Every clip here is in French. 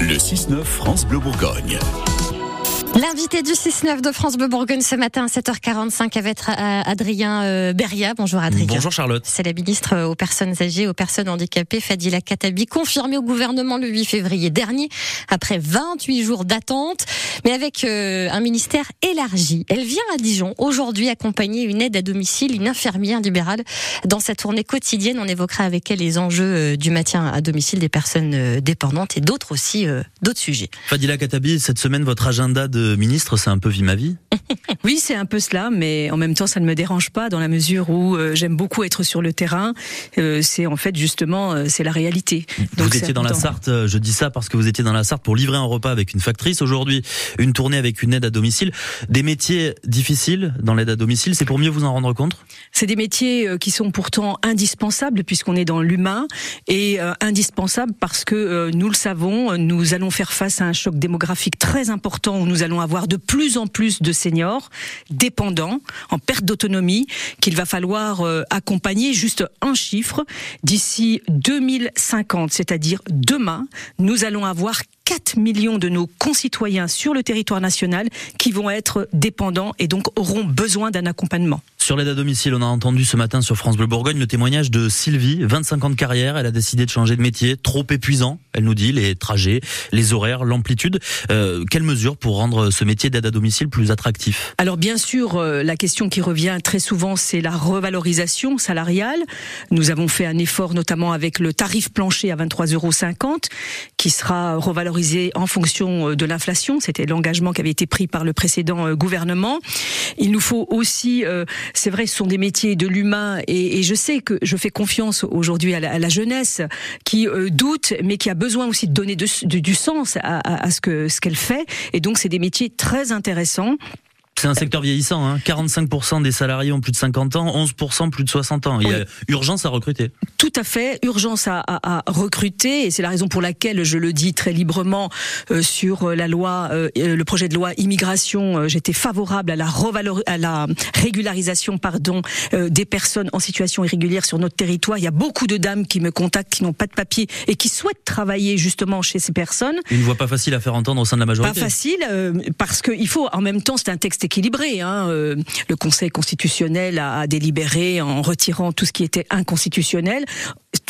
Le 6-9 France Bleu Bourgogne. L'invité du 6-9 de France Bleu Bourgogne ce matin à 7h45 avec euh, Adrien euh, Beria. Bonjour Adrien. Bonjour Charlotte. C'est la ministre euh, aux personnes âgées, aux personnes handicapées, Fadila Katabi, confirmée au gouvernement le 8 février dernier, après 28 jours d'attente, mais avec un ministère élargi. Elle vient à Dijon aujourd'hui accompagner une aide à domicile, une infirmière libérale. Dans sa tournée quotidienne, on évoquera avec elle les enjeux du maintien à domicile des personnes dépendantes et d'autres aussi, d'autres sujets. Fadila Katabi, cette semaine, votre agenda de ministre, c'est un peu vie ma vie Oui, c'est un peu cela, mais en même temps, ça ne me dérange pas dans la mesure où euh, j'aime beaucoup être sur le terrain. Euh, c'est en fait justement, euh, c'est la réalité. Donc, vous étiez dans la Sarthe, je dis ça parce que vous étiez dans la Sarthe pour livrer un repas avec une factrice. Aujourd'hui, une tournée avec une aide à domicile. Des métiers difficiles dans l'aide à domicile, c'est pour mieux vous en rendre compte? C'est des métiers qui sont pourtant indispensables puisqu'on est dans l'humain et indispensables parce que nous le savons, nous allons faire face à un choc démographique très important où nous allons avoir de plus en plus de seniors dépendants, en perte d'autonomie, qu'il va falloir euh, accompagner. Juste un chiffre, d'ici 2050, c'est-à-dire demain, nous allons avoir 4 millions de nos concitoyens sur le territoire national qui vont être dépendants et donc auront besoin d'un accompagnement. Sur l'aide à domicile, on a entendu ce matin sur France Bleu Bourgogne le témoignage de Sylvie, 25 ans de carrière, elle a décidé de changer de métier, trop épuisant, elle nous dit, les trajets, les horaires, l'amplitude. Euh, quelles mesures pour rendre ce métier d'aide à domicile plus attractif? Alors bien sûr, euh, la question qui revient très souvent, c'est la revalorisation salariale. Nous avons fait un effort notamment avec le tarif plancher à 23,50 euros qui sera revalorisé en fonction euh, de l'inflation. C'était l'engagement qui avait été pris par le précédent gouvernement. Il nous faut aussi c'est vrai, ce sont des métiers de l'humain et, je sais que je fais confiance aujourd'hui à, la, jeunesse qui euh, doute, mais qui a besoin aussi de donner du sens à, ce qu'elle fait. Et donc, c'est des métiers très intéressants. C'est un secteur vieillissant. Hein. 45% des salariés ont plus de 50 ans, 11% plus de 60 ans. Il y a urgence à recruter. Tout à fait, urgence à, à, à recruter. Et c'est la raison pour laquelle je le dis très librement euh, sur la loi, euh, le projet de loi immigration. Euh, j'étais favorable à la, à la régularisation pardon, euh, des personnes en situation irrégulière sur notre territoire. Il y a beaucoup de dames qui me contactent, qui n'ont pas de papier et qui souhaitent travailler justement chez ces personnes. Une voix pas facile à faire entendre au sein de la majorité. Pas facile, parce qu'il faut en même temps, c'est un texte équilibré. Hein. Euh, le Conseil constitutionnel a, délibéré en retirant tout ce qui était inconstitutionnel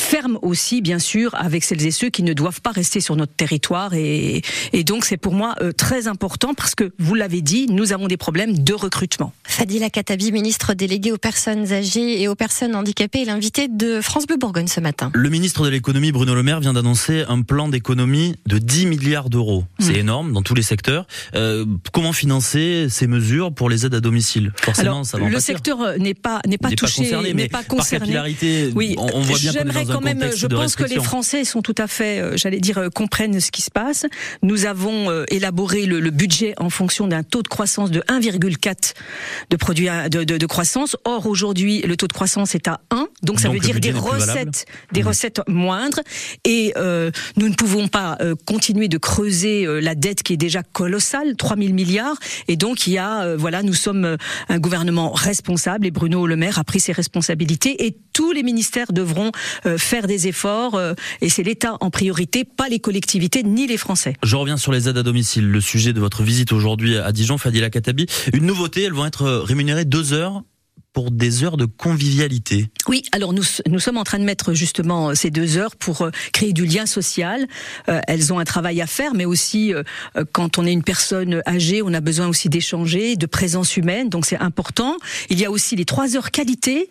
ferme aussi, bien sûr, avec celles et ceux qui ne doivent pas rester sur notre territoire. Et, et donc, c'est pour moi euh, très important parce que, vous l'avez dit, nous avons des problèmes de recrutement. Fadila Katabi, ministre déléguée aux personnes âgées et aux personnes handicapées, est l'invité de France Bleu Bourgogne ce matin. Le ministre de l'économie, Bruno Le Maire, vient d'annoncer un plan d'économie de 10 milliards d'euros. C'est mmh. énorme dans tous les secteurs. Euh, comment financer ces mesures pour les aides à domicile Forcément, ça va Le secteur euh, n'est pas n'est pas touché, n'est pas concerné. Par oui, on, on voit bien quand même, je pense que les Français sont tout à fait, euh, j'allais dire, euh, comprennent ce qui se passe. Nous avons élaboré le, le budget en fonction d'un taux de croissance de 1,4 de produits de, de, de croissance. Or aujourd'hui, le taux de croissance est à 1, donc ça veut dire des recettes, des mmh. recettes moindres. Et euh, nous ne pouvons pas continuer de creuser la dette qui est déjà colossale, 3 000 milliards. Et donc il y a, voilà, nous sommes un gouvernement responsable et Bruno Le Maire a pris ses responsabilités et tous les ministères devront faire des efforts euh, et c'est l'État en priorité, pas les collectivités ni les Français. Je reviens sur les aides à domicile, le sujet de votre visite aujourd'hui à Dijon, Fadila Katabi. Une nouveauté, elles vont être rémunérées deux heures pour des heures de convivialité. Oui, alors nous, nous sommes en train de mettre justement ces deux heures pour euh, créer du lien social. Euh, elles ont un travail à faire, mais aussi euh, quand on est une personne âgée, on a besoin aussi d'échanger, de présence humaine, donc c'est important. Il y a aussi les trois heures qualité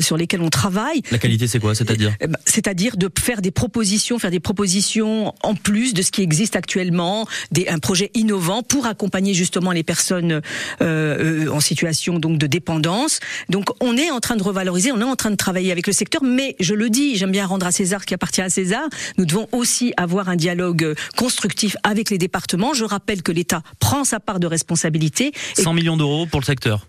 sur lesquelles on travaille. La qualité, c'est quoi C'est-à-dire ben, C'est-à-dire de faire des propositions, faire des propositions en plus de ce qui existe actuellement, des, un projet innovant pour accompagner justement les personnes en situation donc de dépendance. Donc on est en train de revaloriser, on est en train de travailler avec le secteur, mais je le dis, j'aime bien rendre à César ce qui appartient à César. Nous devons aussi avoir un dialogue constructif avec les départements. Je rappelle que l'État prend sa part de responsabilité. 100 millions d'euros pour le secteur.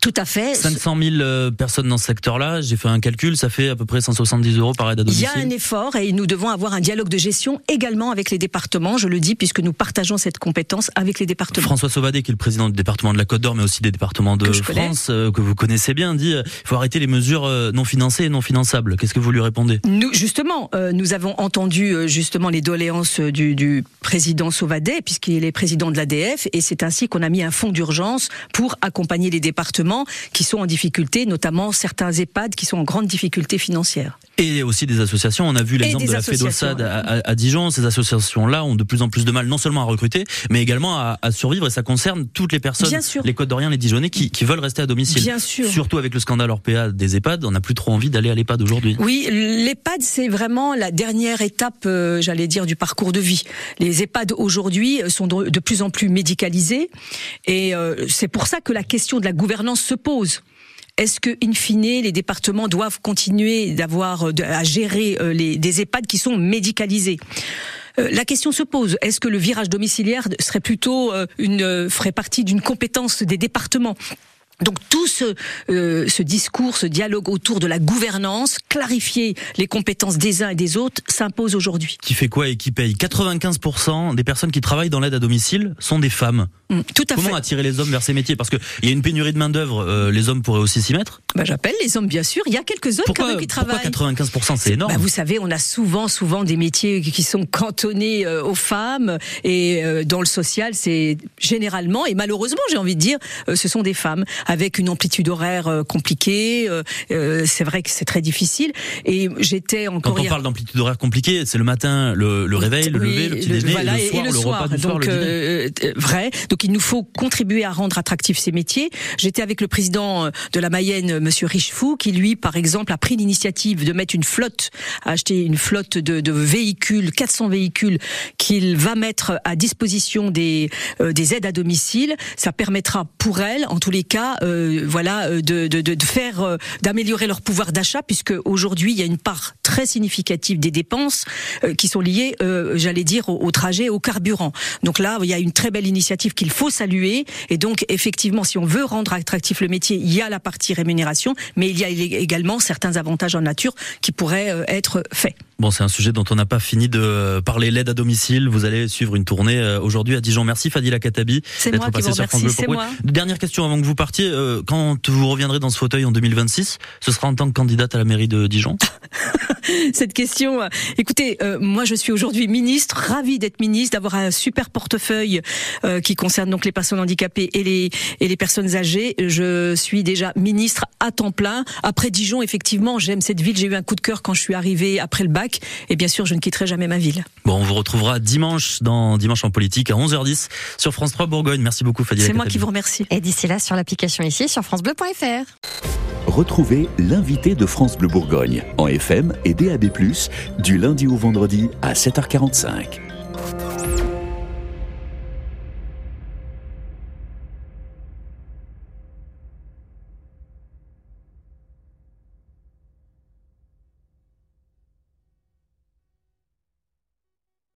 Tout à fait. 500 000 euh, personnes dans ce secteur-là, j'ai fait un calcul, ça fait à peu près 170 euros par aide à domicile. Il y a un effort et nous devons avoir un dialogue de gestion également avec les départements, je le dis, puisque nous partageons cette compétence avec les départements. François Sauvadet, qui est le président du département de la Côte d'Or, mais aussi des départements de France, euh, que vous connaissez bien, dit il faut arrêter les mesures non financées et non finançables. Qu'est-ce que vous lui répondez? Nous, justement, nous avons entendu justement les doléances du, du président Sauvadet, puisqu'il est président de l'ADF, et c'est ainsi qu'on a mis un fonds d'urgence pour accompagner les départements qui sont en difficulté, notamment certains EHPAD qui sont en grande difficulté financière. Et aussi des associations. On a vu l'exemple de la FEDOSAD à, Dijon. Ces associations-là ont de plus en plus de mal, non seulement à recruter, mais également à, survivre. Et ça concerne toutes les personnes, les Côtes d'Orient, les Dijonnais, qui, veulent rester à domicile. Bien sûr. Surtout avec le scandale Orpea des EHPAD, on n'a plus trop envie d'aller à l'EHPAD aujourd'hui. Oui, l'EHPAD, c'est vraiment la dernière étape, euh, j'allais dire, du parcours de vie. Les EHPAD aujourd'hui sont de plus en plus médicalisés. Et euh, c'est pour ça que la question de la gouvernance se pose. Est-ce que, in fine, les départements doivent continuer d'avoir à gérer euh, des EHPAD qui sont médicalisés? Euh, la question se pose est-ce que le virage domiciliaire serait plutôt une ferait partie d'une compétence des départements? Donc tout ce, euh, ce discours, ce dialogue autour de la gouvernance, clarifier les compétences des uns et des autres, s'impose aujourd'hui. Qui fait quoi et qui paye? 95% des personnes qui travaillent dans l'aide à domicile sont des femmes. Mm, tout à Comment attirer les hommes vers ces métiers? Parce qu'il y a une pénurie de main d'œuvre, euh, les hommes pourraient aussi s'y mettre? Bah, J'appelle les hommes, bien sûr. Il y a quelques hommes quand même qui travaillent. Pourquoi 95% C'est énorme. Bah, vous savez, on a souvent, souvent des métiers qui sont cantonnés euh, aux femmes et dans le social, c'est généralement et malheureusement, j'ai envie de dire, ce sont des femmes avec une amplitude horaire euh, compliquée. Euh, euh, c'est vrai que c'est très difficile. Et j'étais encore. Quand on parle d'amplitude horaire compliquée, c'est le matin, le, le réveil, le lever, le petit déjeuner, le, soir, le, repas du Donc, soir, le dîner. vrai. Donc il nous faut contribuer à rendre attractifs ces métiers. J'étais avec le président de la Mayenne, Monsieur Richefou, qui lui, par exemple, a pris l'initiative de mettre une flotte, a acheté une flotte de, véhicules, 400 véhicules, qu'il va mettre à disposition des, des aides à domicile. Ça permettra pour elle, en tous les cas, voilà, euh, de, de, faire, euh, d'améliorer leur pouvoir d'achat, puisque aujourd'hui il y a une part très significative des dépenses euh, qui sont liées, j'allais dire, au, trajet, au carburant. Donc là, il y a une très belle initiative qu'il faut saluer. Et donc, effectivement, si on veut rendre attractif le métier, il y a la partie rémunération, mais il y a également certains avantages en nature qui pourraient être faits. Bon, c'est un sujet dont on n'a pas fini de parler l'aide à domicile. Vous allez suivre une tournée aujourd'hui à Dijon. Merci Fadila Katabi d'être passé sur France Bleu. Dernière question avant que vous partiez. quand vous reviendrez dans ce fauteuil en 2026, ce sera en tant que candidate à la mairie de Dijon? Cette question, euh, écoutez, euh, moi je suis aujourd'hui ministre, ravie d'être ministre, d'avoir un super portefeuille euh, qui concerne donc les personnes handicapées et les et les personnes âgées. Je suis déjà ministre à temps plein. Après Dijon, effectivement, j'aime cette ville. J'ai eu un coup de cœur quand je suis arrivée après le bac, et bien sûr, je ne quitterai jamais ma ville. Bon, on vous retrouvera dimanche dans Dimanche en politique à 11h10 sur France 3 Bourgogne. Merci beaucoup, Fadila. C'est moi qui vous remercie. Et d'ici là, sur l'application ici, sur francebleu.fr. Retrouvez l'invité de France Bleu Bourgogne en FM et DAB+, du lundi au vendredi à 7h45.